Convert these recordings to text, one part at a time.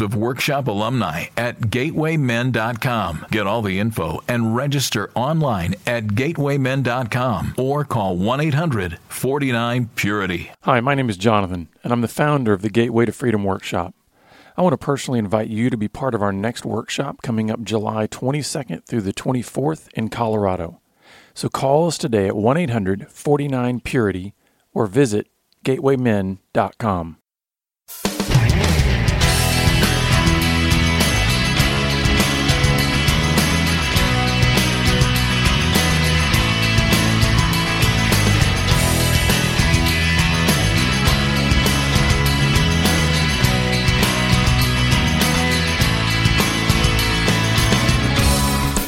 of workshop alumni at gatewaymen.com. Get all the info and register online at gatewaymen.com or call 1 800 49 Purity. Hi, my name is Jonathan, and I'm the founder of the Gateway to Freedom Workshop. I want to personally invite you to be part of our next workshop coming up July 22nd through the 24th in Colorado. So call us today at 1 800 49 Purity or visit gatewaymen.com.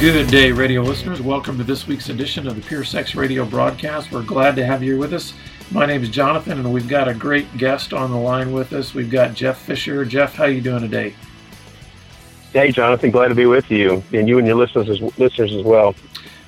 Good day, radio listeners. Welcome to this week's edition of the Pure Sex Radio broadcast. We're glad to have you with us. My name is Jonathan, and we've got a great guest on the line with us. We've got Jeff Fisher. Jeff, how are you doing today? Hey, Jonathan. Glad to be with you, and you and your listeners as, listeners as well.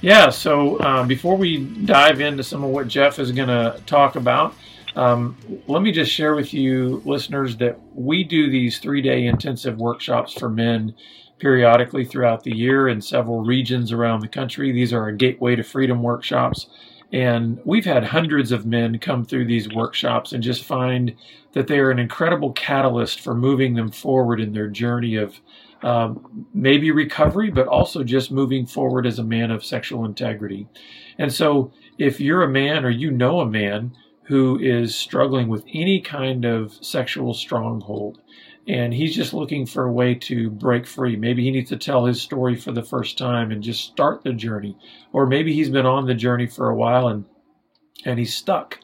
Yeah. So um, before we dive into some of what Jeff is going to talk about, um, let me just share with you, listeners, that we do these three-day intensive workshops for men periodically throughout the year in several regions around the country. These are our Gateway to Freedom workshops. And we've had hundreds of men come through these workshops and just find that they are an incredible catalyst for moving them forward in their journey of um, maybe recovery, but also just moving forward as a man of sexual integrity. And so, if you're a man or you know a man who is struggling with any kind of sexual stronghold, and he's just looking for a way to break free. Maybe he needs to tell his story for the first time and just start the journey, or maybe he's been on the journey for a while and and he's stuck.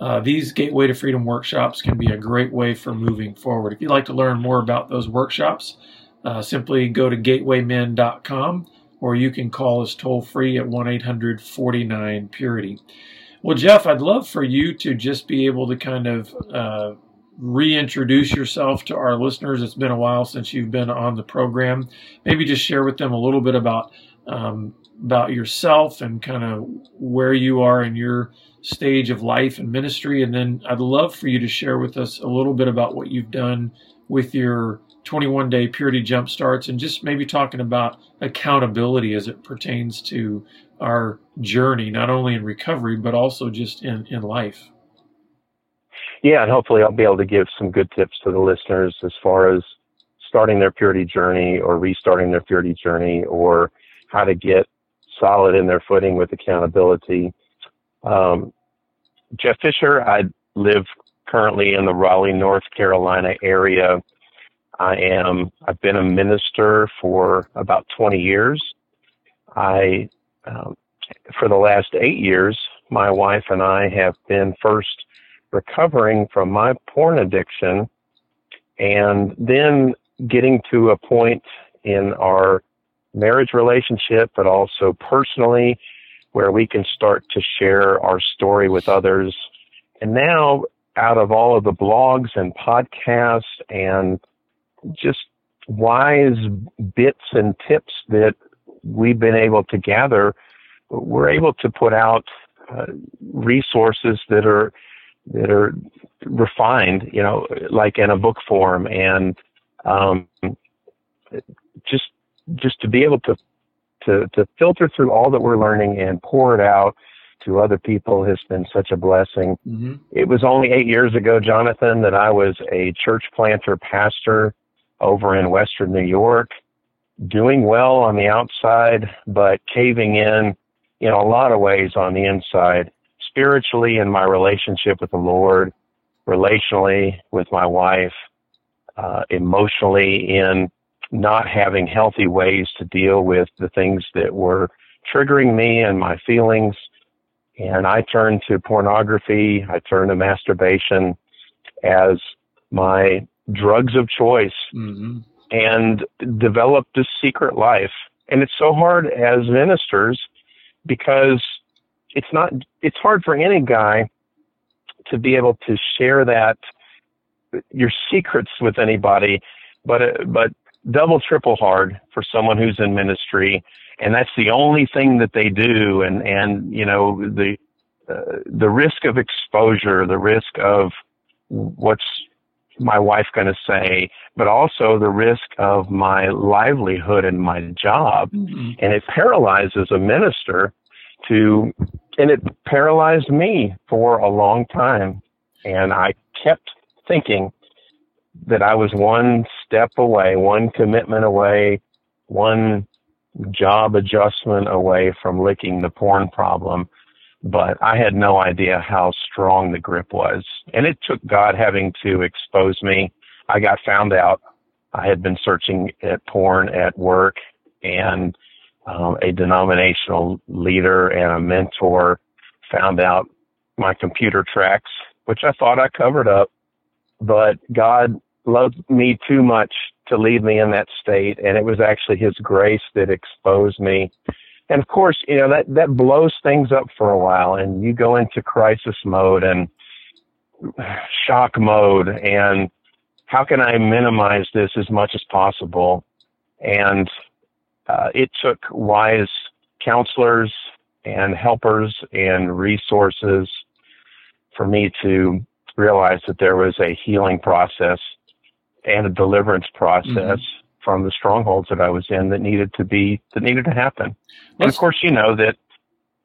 Uh, these Gateway to Freedom workshops can be a great way for moving forward. If you'd like to learn more about those workshops, uh, simply go to gatewaymen.com or you can call us toll free at 1 800 49 Purity. Well, Jeff, I'd love for you to just be able to kind of uh, reintroduce yourself to our listeners. It's been a while since you've been on the program. Maybe just share with them a little bit about um, about yourself and kind of where you are in your stage of life and ministry. And then I'd love for you to share with us a little bit about what you've done with your 21 day purity jump starts and just maybe talking about accountability as it pertains to our journey, not only in recovery, but also just in, in life yeah, and hopefully I'll be able to give some good tips to the listeners as far as starting their purity journey or restarting their purity journey or how to get solid in their footing with accountability. Um, Jeff Fisher, I live currently in the Raleigh, North Carolina area. I am, I've been a minister for about 20 years. I, um, for the last eight years, my wife and I have been first recovering from my porn addiction and then getting to a point in our marriage relationship, but also personally, where we can start to share our story with others. And now, out of all of the blogs and podcasts and just wise bits and tips that we've been able to gather, we're able to put out uh, resources that are that are refined, you know, like in a book form, and um, just just to be able to to to filter through all that we're learning and pour it out to other people has been such a blessing. Mm-hmm. It was only eight years ago, Jonathan, that I was a church planter pastor over in Western New York, doing well on the outside, but caving in in a lot of ways on the inside, spiritually in my relationship with the Lord, relationally with my wife, uh, emotionally in not having healthy ways to deal with the things that were triggering me and my feelings. And I turned to pornography. I turned to masturbation as my drugs of choice Mm-hmm. and developed a secret life. And it's so hard as ministers because it's not, it's hard for any guy to be able to share that, your secrets with anybody, but, uh, but double, triple hard for someone who's in ministry. And that's the only thing that they do. And, and, you know, the, uh, the risk of exposure, the risk of what's my wife going to say, but also the risk of my livelihood and my job. Mm-hmm. And it paralyzes a minister to, and it paralyzed me for a long time. And I kept thinking that I was one step away, one commitment away, one job adjustment away from licking the porn problem but I had no idea how strong the grip was. And it took God having to expose me. I got found out. I had been searching at porn at work and um, a denominational leader and a mentor found out my computer tracks, which I thought I covered up, but God loved me too much to leave me in that state. And it was actually his grace that exposed me and of course, you know, that, that blows things up for a while and you go into crisis mode and shock mode and how can I minimize this as much as possible? And, uh, it took wise counselors and helpers and resources for me to realize that there was a healing process and a deliverance process mm-hmm from the strongholds that I was in that needed to be that needed to happen. Let's, and of course, you know that.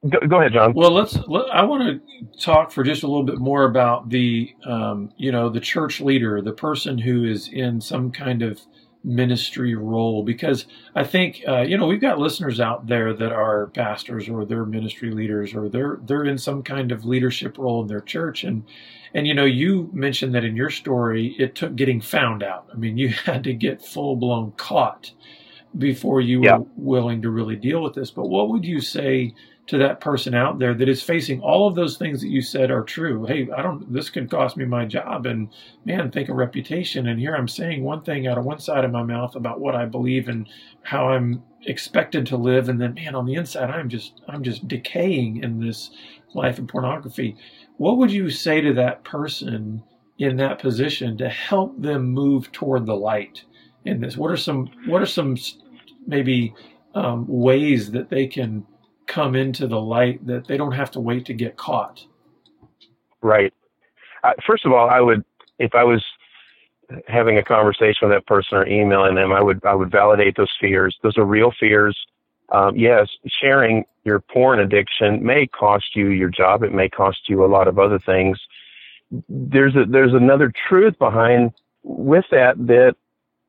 Go, go ahead, John. Well, let's. Let, I want to talk for just a little bit more about the, um, you know, the church leader, the person who is in some kind of ministry role, because I think, uh, you know, we've got listeners out there that are pastors or they're ministry leaders or they're they're in some kind of leadership role in their church, and and you know, you mentioned that in your story, it took getting found out. I mean, you had to get full blown caught before you were willing to really deal with this. But what would you say to that person out there that is facing all of those things that you said are true? Hey, I don't, this could cost me my job. And man, think of reputation. And here I'm saying one thing out of one side of my mouth about what I believe and how I'm expected to live. And then, man, on the inside, I'm just, I'm just decaying in this life of pornography. What would you say to that person in that position to help them move toward the light in this? What are some, what are some maybe um, ways that they can come into the light that they don't have to wait to get caught. Right. Uh, first of all, I would, if I was having a conversation with that person or emailing them, I would, I would validate those fears. Those are real fears. Um, yes, sharing your porn addiction may cost you your job. It may cost you a lot of other things. There's a, there's another truth behind with that that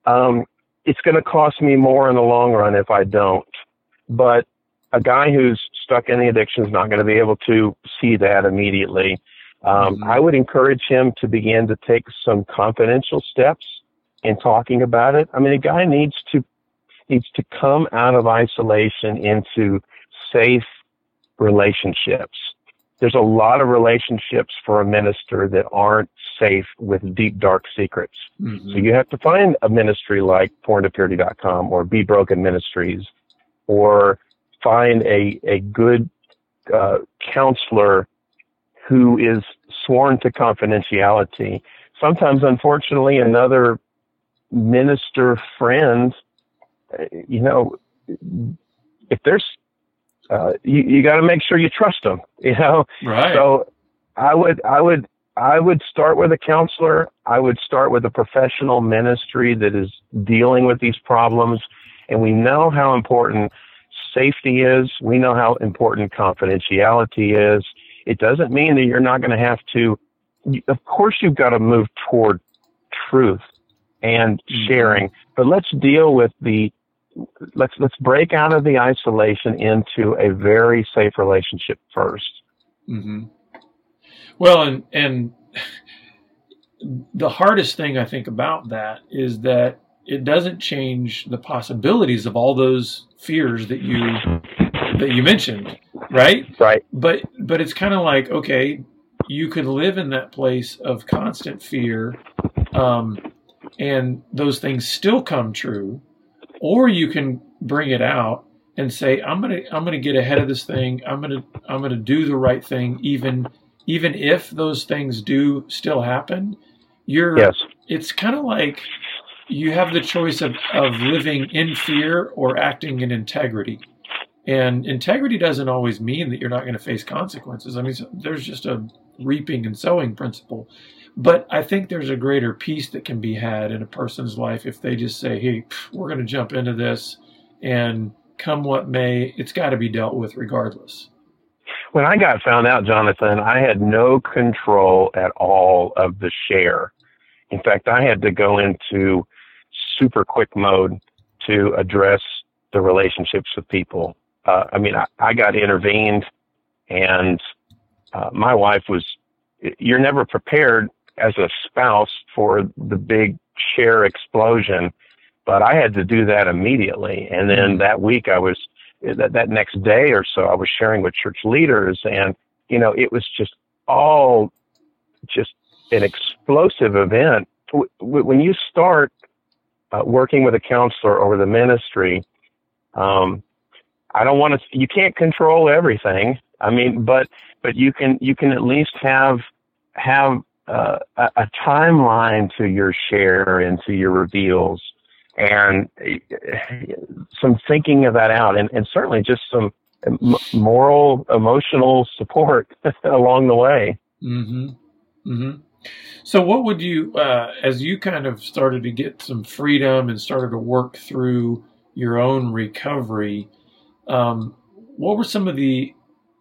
um, it's going to cost me more in the long run if I don't. But a guy who's stuck in the addiction is not going to be able to see that immediately. Um, mm-hmm. I would encourage him to begin to take some confidential steps in talking about it. I mean, a guy needs to needs to come out of isolation into safe relationships. There's a lot of relationships for a minister that aren't safe with deep, dark secrets. Mm-hmm. So you have to find a ministry like porntopurity.com or Be Broken Ministries or find a, a good uh, counselor who is sworn to confidentiality. Sometimes, unfortunately, another minister friend, you know, if there's, uh, you, you got to make sure you trust them, you know? Right. So I would, I would, I would start with a counselor. I would start with a professional ministry that is dealing with these problems. And we know how important safety is. We know how important confidentiality is. It doesn't mean that you're not going to have to. Of course, you've got to move toward truth and mm-hmm. sharing, but let's deal with the let's let's break out of the isolation into a very safe relationship 1st mm-hmm. Well, and and the hardest thing I think about that is that it doesn't change the possibilities of all those fears that you that you mentioned, right? Right. But but it's kind of like okay, you could live in that place of constant fear, um, and those things still come true, or you can bring it out and say, I'm gonna I'm gonna get ahead of this thing. I'm gonna I'm gonna do the right thing, even even if those things do still happen. You're yes. It's kind of like you have the choice of, of living in fear or acting in integrity. And integrity doesn't always mean that you're not going to face consequences. I mean, there's just a reaping and sowing principle. But I think there's a greater peace that can be had in a person's life if they just say, hey, we're going to jump into this and come what may, it's got to be dealt with regardless. When I got found out, Jonathan, I had no control at all of the share. In fact, I had to go into super quick mode to address the relationships with people. Uh, I mean, I, I, got intervened, and uh, my wife was. You're never prepared as a spouse for the big share explosion, but I had to do that immediately. And then that week, I was that that next day or so, I was sharing with church leaders, and you know, it was just all just an explosive event. When you start uh, working with a counselor or a ministry, um, I don't want to. You can't control everything. I mean, but but you can you can at least have have uh, a, a timeline to your share and to your reveals, and uh, some thinking of that out, and, and certainly just some moral, emotional support along the way. Mm-hmm. Mm-hmm. So, what would you, uh, as you kind of started to get some freedom and started to work through your own recovery, um, what were some of the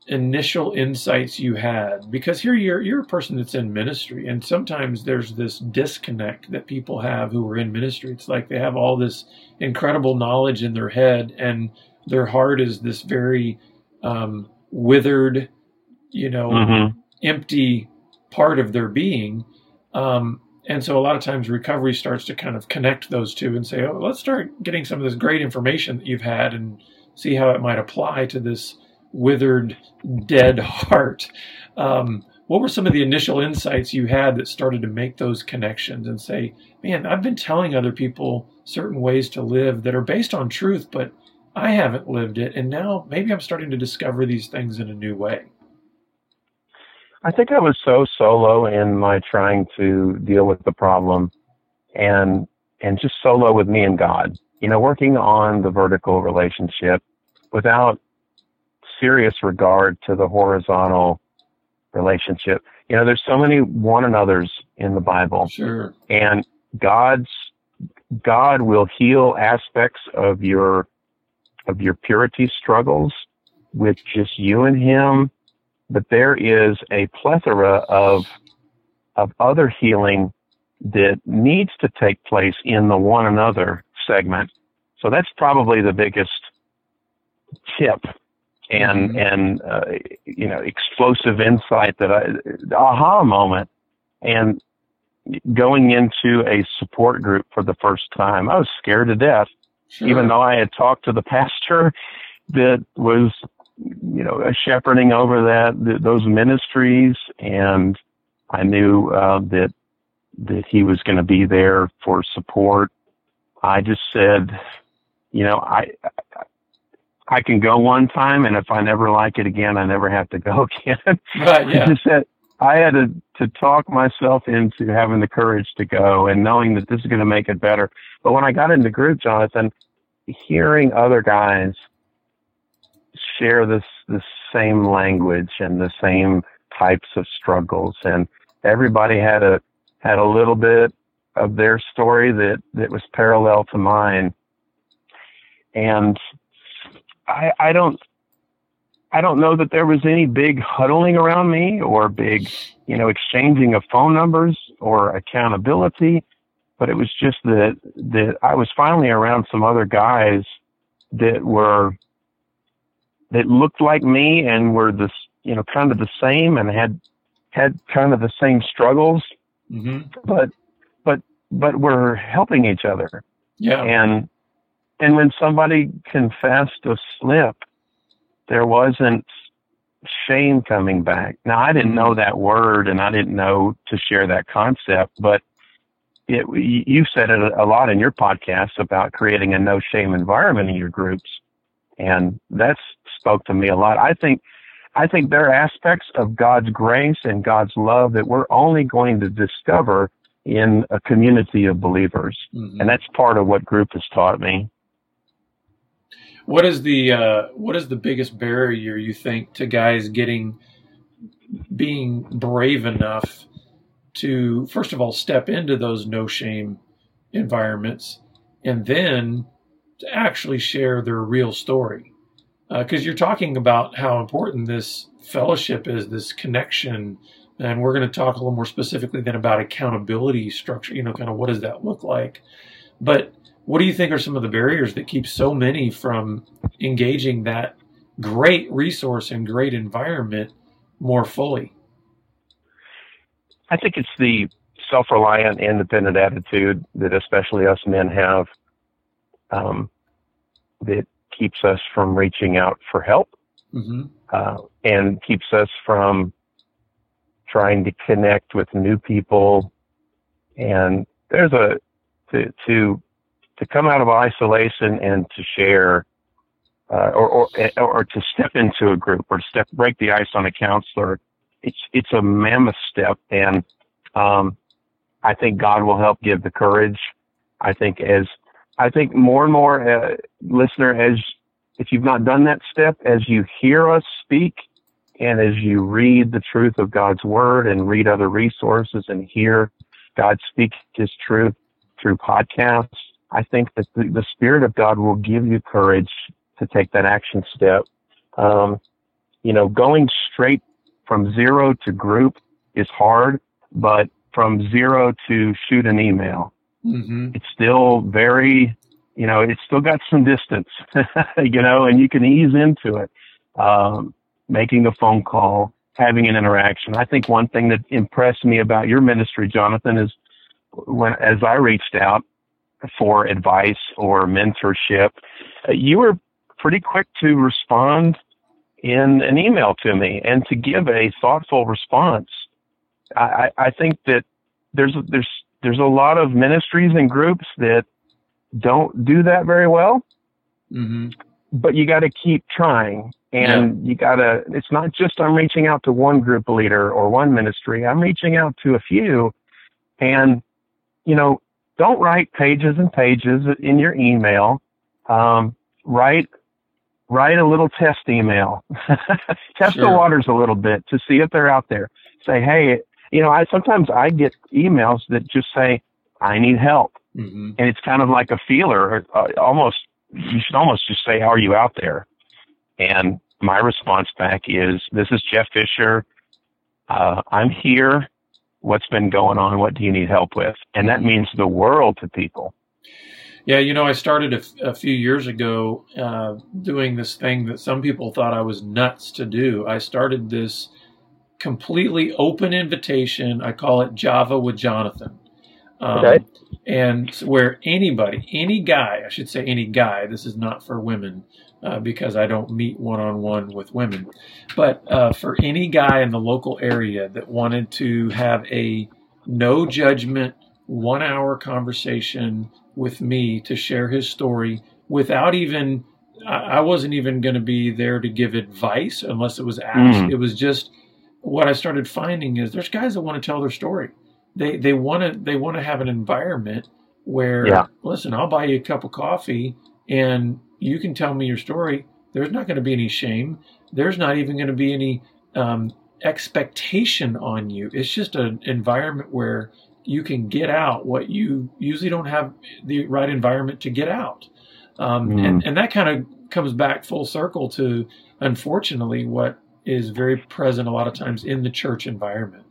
initial insights you had? Because here you're you're a person that's in ministry, and sometimes there's this disconnect that people have who are in ministry. It's like they have all this incredible knowledge in their head, and their heart is this very um, withered, you know, mm-hmm. empty part of their being. Um, and so a lot of times recovery starts to kind of connect those two and say, oh, let's start getting some of this great information that you've had and see how it might apply to this withered, dead heart. Um, what were some of the initial insights you had that started to make those connections and say, man, I've been telling other people certain ways to live that are based on truth, but I haven't lived it. And now maybe I'm starting to discover these things in a new way. I think I was so solo in my trying to deal with the problem and and just solo with me and God. You know, working on the vertical relationship without serious regard to the horizontal relationship. You know, there's so many one another's in the Bible. Sure. And God's God will heal aspects of your of your purity struggles with just you and him but there is a plethora of of other healing that needs to take place in the one another segment. So that's probably the biggest tip and mm-hmm. and uh, you know explosive insight that I aha moment and going into a support group for the first time I was scared to death sure. even though I had talked to the pastor that was you know, shepherding over that, th- those ministries. And I knew, uh, that, that he was going to be there for support. I just said, you know, I, I can go one time, and if I never like it again, I never have to go again. Right. Yeah. I just said I had to to talk myself into having the courage to go and knowing that this is going to make it better. But when I got into group, Jonathan, hearing other guys share this the same language and the same types of struggles. And everybody had a had a little bit of their story that that was parallel to mine. And I, I don't I don't know that there was any big huddling around me or big, you know, exchanging of phone numbers or accountability, but it was just that that I was finally around some other guys that were that looked like me and were this, you know, kind of the same and had had kind of the same struggles, mm-hmm. but but but were helping each other. Yeah. And and when somebody confessed a slip, there wasn't shame coming back. Now I didn't know that word and I didn't know to share that concept, but it, you said it a lot in your podcast about creating a no shame environment in your groups. And that's spoke to me a lot. I think, I think there are aspects of God's grace and God's love that we're only going to discover in a community of believers. Mm-hmm. And that's part of what group has taught me. What is the uh, what is the biggest barrier you think to guys getting being brave enough to first of all step into those no shame environments and then to actually share their real story because uh, you're talking about how important this fellowship is this connection and we're going to talk a little more specifically then about accountability structure you know kind of what does that look like but what do you think are some of the barriers that keep so many from engaging that great resource and great environment more fully? I think it's the self reliant, independent attitude that especially us men have um, that keeps us from reaching out for help mm-hmm. uh, and keeps us from trying to connect with new people. And there's a to, to to come out of isolation and to share, uh, or, or or to step into a group or to step break the ice on a counselor, it's it's a mammoth step, and um, I think God will help give the courage. I think as I think more and more, uh, listener, as if you've not done that step, as you hear us speak, and as you read the truth of God's word and read other resources and hear God speak His truth through podcasts I think that the, the Spirit of God will give you courage to take that action step. Um, you know, going straight from zero to group is hard, but from zero to shoot an email, mm-hmm. it's still very, you know, it's still got some distance, you know, and you can ease into it. Um, making a phone call, having an interaction. I think one thing that impressed me about your ministry, Jonathan, is when, as I reached out, for advice or mentorship, you were pretty quick to respond in an email to me and to give a thoughtful response. I, I think that there's there's there's a lot of ministries and groups that don't do that very well. Mm-hmm. But you got to keep trying, and yeah. you got to. It's not just I'm reaching out to one group leader or one ministry. I'm reaching out to a few, and you know don't write pages and pages in your email. Um, write write a little test email. test sure. the waters a little bit to see if they're out there. Say, hey, you know, I sometimes I get emails that just say, I need help. Mm-hmm. And it's kind of like a feeler, uh, almost, you should almost just say, how are you out there? And my response back is, this is Jeff Fisher. Uh, I'm here what's been going on? What do you need help with? And that means the world to people. Yeah, you know, I started a, a few years ago uh, doing this thing that some people thought I was nuts to do. I started this completely open invitation. I call it Java with Jonathan. Um, okay. And where anybody, any guy, I should say any guy, this is not for women, uh, because I don't meet one on one with women. But uh, for any guy in the local area that wanted to have a no judgment, one hour conversation with me to share his story without even, I wasn't even going to be there to give advice unless it was asked. Mm. It was just what I started finding is there's guys that want to tell their story. They they want to they want to have an environment where yeah. listen, I'll buy you a cup of coffee and you can tell me your story. There's not going to be any shame. There's not even going to be any um, expectation on you. It's just an environment where you can get out what you usually don't have the right environment to get out. Um, mm. and, and that kind of comes back full circle to, unfortunately, what is very present a lot of times in the church environment.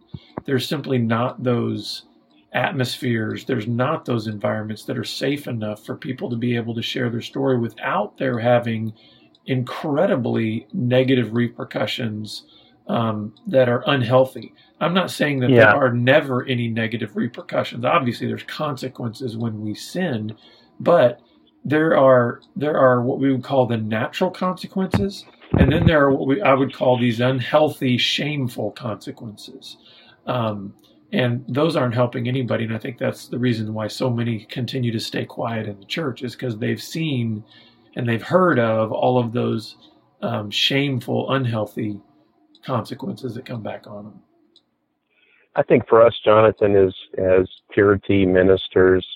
There's simply not those atmospheres, there's not those environments that are safe enough for people to be able to share their story without their having incredibly negative repercussions um, that are unhealthy. I'm not saying that yeah. there are never any negative repercussions. Obviously, there's consequences when we sin, but there are there are what we would call the natural consequences, and then there are what we, I would call these unhealthy, shameful consequences. Um, and those aren't helping anybody. And I think that's the reason why so many continue to stay quiet in the church is because they've seen and they've heard of all of those um, shameful, unhealthy consequences that come back on them. I think for us, Jonathan, is as purity ministers,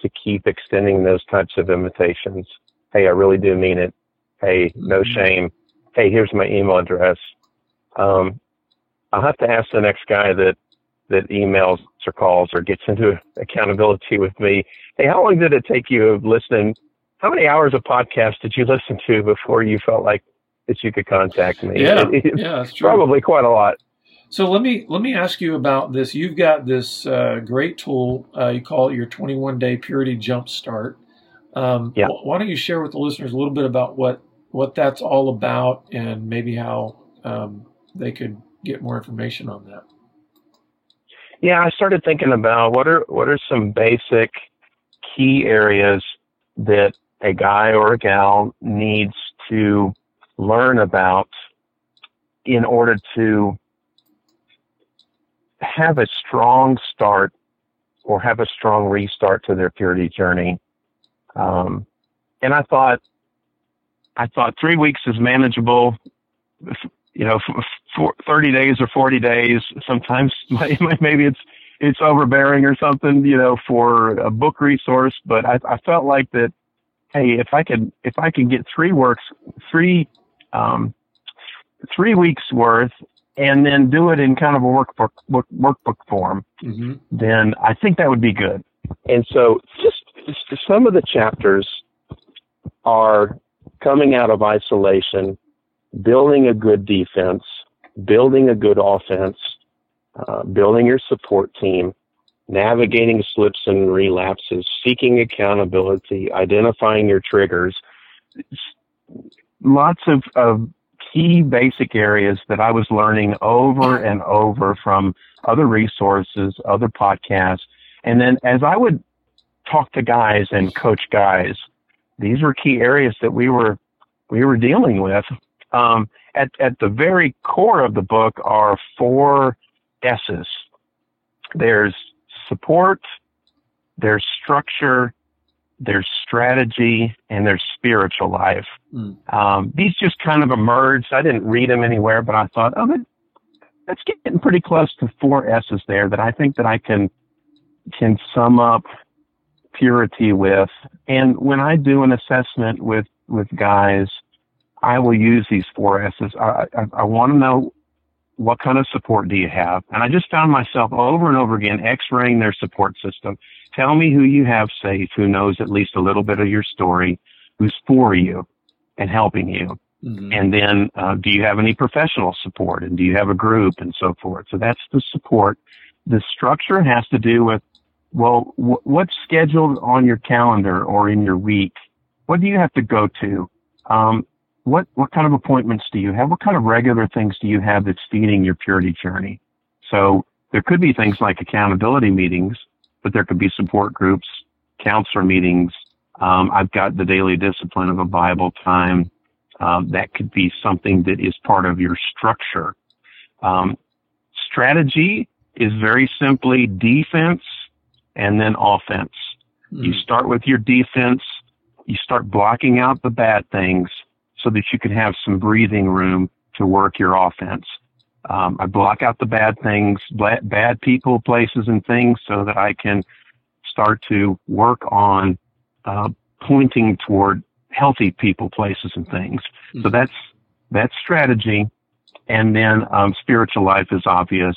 to keep extending those types of invitations. Hey, I really do mean it. Hey, no mm-hmm. shame. Hey, here's my email address. Um, I'll have to ask the next guy that that emails or calls or gets into accountability with me. Hey, how long did it take you of listening? How many hours of podcast did you listen to before you felt like that you could contact me? Yeah, it, yeah, that's true. Probably quite a lot. So let me let me ask you about this. You've got this uh, great tool. Uh, you call it your 21 day purity jump start. Um, yeah. Why don't you share with the listeners a little bit about what what that's all about and maybe how um, they could get more information on that? Yeah, I started thinking about what are what are some basic key areas that a guy or a gal needs to learn about in order to have a strong start or have a strong restart to their purity journey. Um, and I thought, I thought three weeks is manageable. You know, for 30 days or 40 days. Sometimes maybe it's, it's overbearing or something, you know, for a book resource. But I, I felt like that, hey, if I could, if I could get three works, three, um, three weeks worth and then do it in kind of a workbook work, workbook form, mm-hmm. then I think that would be good. And so, just, just some of the chapters are coming out of isolation, building a good defense, building a good offense, uh, building your support team, navigating slips and relapses, seeking accountability, identifying your triggers. Lots of, of key basic areas that I was learning over and over from other resources, other podcasts. And then as I would talk to guys and coach guys, these were key areas that we were, we were dealing with. Um, at, at the very core of the book are four S's. There's support, there's structure, there's strategy, and there's spiritual life. Mm. Um, these just kind of emerged. I didn't read them anywhere, but I thought, oh, that, that's getting pretty close to four S's there that I think that I can can sum up purity with. And when I do an assessment with with guys, I will use these four S's. I, I, I want to know what kind of support do you have? And I just found myself over and over again x-raying their support system. Tell me who you have safe, who knows at least a little bit of your story, who's for you and helping you. Mm-hmm. And then, uh, do you have any professional support? And do you have a group and so forth? So that's the support. The structure has to do with, well, w- what's scheduled on your calendar or in your week? What do you have to go to? Um, what what kind of appointments do you have? What kind of regular things do you have that's feeding your purity journey? So there could be things like accountability meetings, but there could be support groups, counselor meetings. Um, I've got the daily discipline of a Bible time. Um, that could be something that is part of your structure. Um, strategy is very simply defense and then offense. Mm. You start with your defense. You start blocking out the bad things so that you can have some breathing room to work your offense. Um, I block out the bad things, bad people, places, and things so that I can start to work on uh, pointing toward healthy people, places, and things. Mm-hmm. So that's that's strategy, and then um, spiritual life is obvious.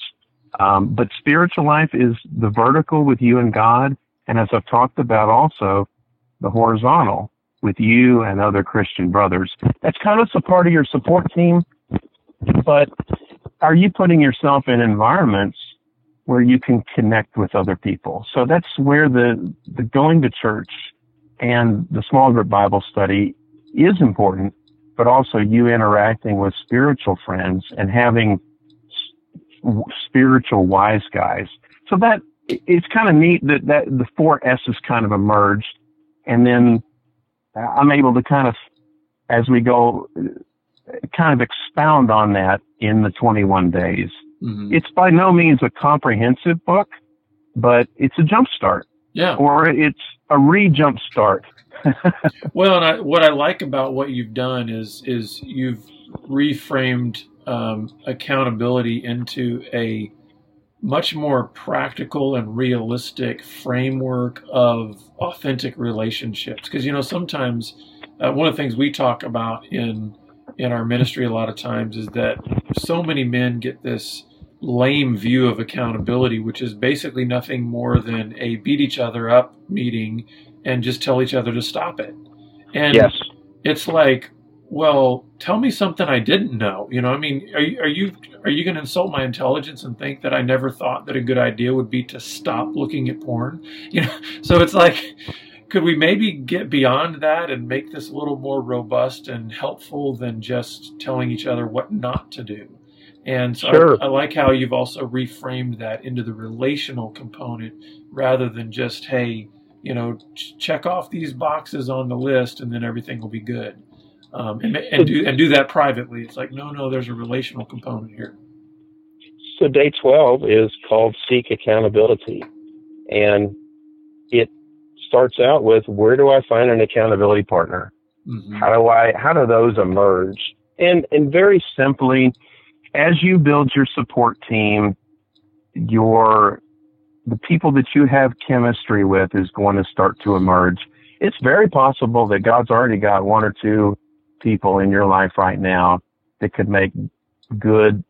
Um, but spiritual life is the vertical with you and God, and as I've talked about, also the horizontal with you and other Christian brothers. That's kind of a part of your support team, but are you putting yourself in environments where you can connect with other people? So that's where the, the going to church and the small group Bible study is important, but also you interacting with spiritual friends and having spiritual wise guys. So that it's kind of neat that, that the four S's kind of emerged and then I'm able to kind of, as we go, kind of expound on that in the 21 days. Mm-hmm. It's by no means a comprehensive book, but it's a jump start. Yeah. Or it's a re-jump start. well, and I, what I like about what you've done is is you've reframed um, accountability into a much more practical and realistic framework of authentic relationships. Because you know sometimes uh, one of the things we talk about in in our ministry a lot of times is that so many men get this lame view of accountability, which is basically nothing more than a beat each other up meeting and just tell each other to stop it. And yes. it's like, well, tell me something I didn't know. You know, I mean, are you are you are you going to insult my intelligence and think that I never thought that a good idea would be to stop looking at porn? You know, so it's like, could we maybe get beyond that and make this a little more robust and helpful than just telling each other what not to do? And so sure. I, I, like how you've also reframed that into the relational component rather than just, hey, you know, ch- check off these boxes on the list and then everything will be good. Um, and, and do and do that privately. It's like, no, no, there's a relational component here. So day 12 is called Seek Accountability. And it starts out with where do I find an accountability partner? Mm-hmm. How do I, how do those emerge? And, and very simply, as you build your support team, your the people that you have chemistry with is going to start to emerge. It's very possible that God's already got one or two people in your life right now that could make good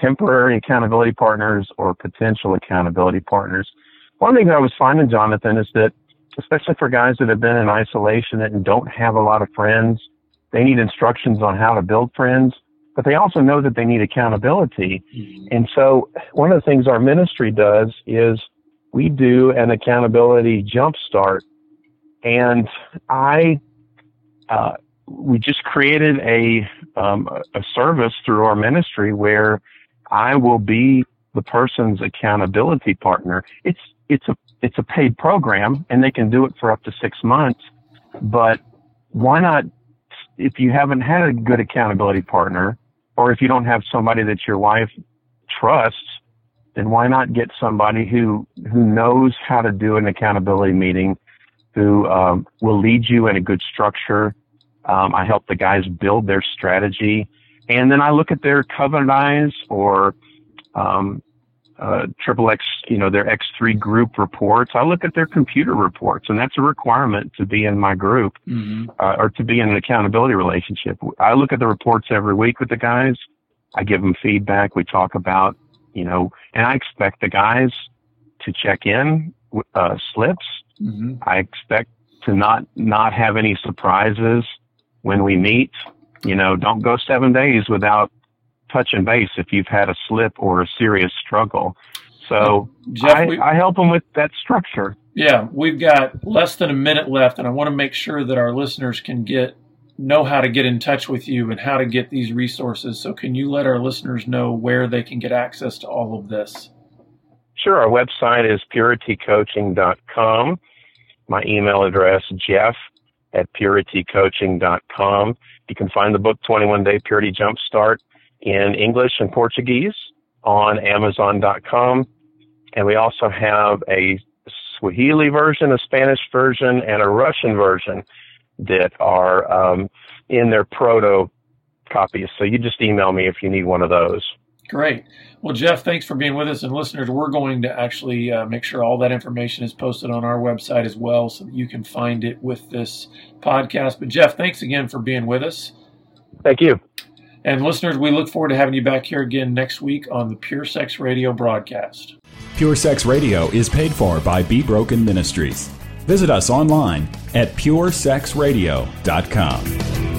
temporary accountability partners or potential accountability partners. One thing that I was finding, Jonathan, is that especially for guys that have been in isolation and don't have a lot of friends, they need instructions on how to build friends but they also know that they need accountability. Mm-hmm. And so one of the things our ministry does is we do an accountability jumpstart. And I, uh, we just created a, um, a service through our ministry where I will be the person's accountability partner. It's, it's a, it's a paid program and they can do it for up to six months, but why not if you haven't had a good accountability partner, or if you don't have somebody that your wife trusts, then why not get somebody who who knows how to do an accountability meeting, who um, will lead you in a good structure. Um, I help the guys build their strategy, and then I look at their covenant eyes or um, uh, triple X, you know, their X3 group reports. I look at their computer reports, and that's a requirement to be in my group mm-hmm. uh, or to be in an accountability relationship. I look at the reports every week with the guys. I give them feedback. We talk about, you know, and I expect the guys to check in uh, slips. Mm-hmm. I expect to not not have any surprises when we meet. You know, don't go seven days without touching base if you've had a slip or a serious struggle. So Jeff, I, we, I help them with that structure. Yeah, we've got less than a minute left, and I want to make sure that our listeners can get know how to get in touch with you and how to get these resources. So, can you let our listeners know where they can get access to all of this? Sure. Our website is puritycoaching.com. My email address, jeff at puritycoaching.com. You can find the book 21 Day Purity Jumpstart in English and Portuguese on Amazon.com. And we also have a Swahili version, a Spanish version, and a Russian version that are um, in their proto copies. So you just email me if you need one of those. Great. Well, Jeff, thanks for being with us. And listeners, we're going to actually uh, make sure all that information is posted on our website as well so that you can find it with this podcast. But, Jeff, thanks again for being with us. Thank you. And listeners, we look forward to having you back here again next week on the Pure Sex Radio broadcast. Pure Sex Radio is paid for by Be Broken Ministries. Visit us online at puresexradio.com.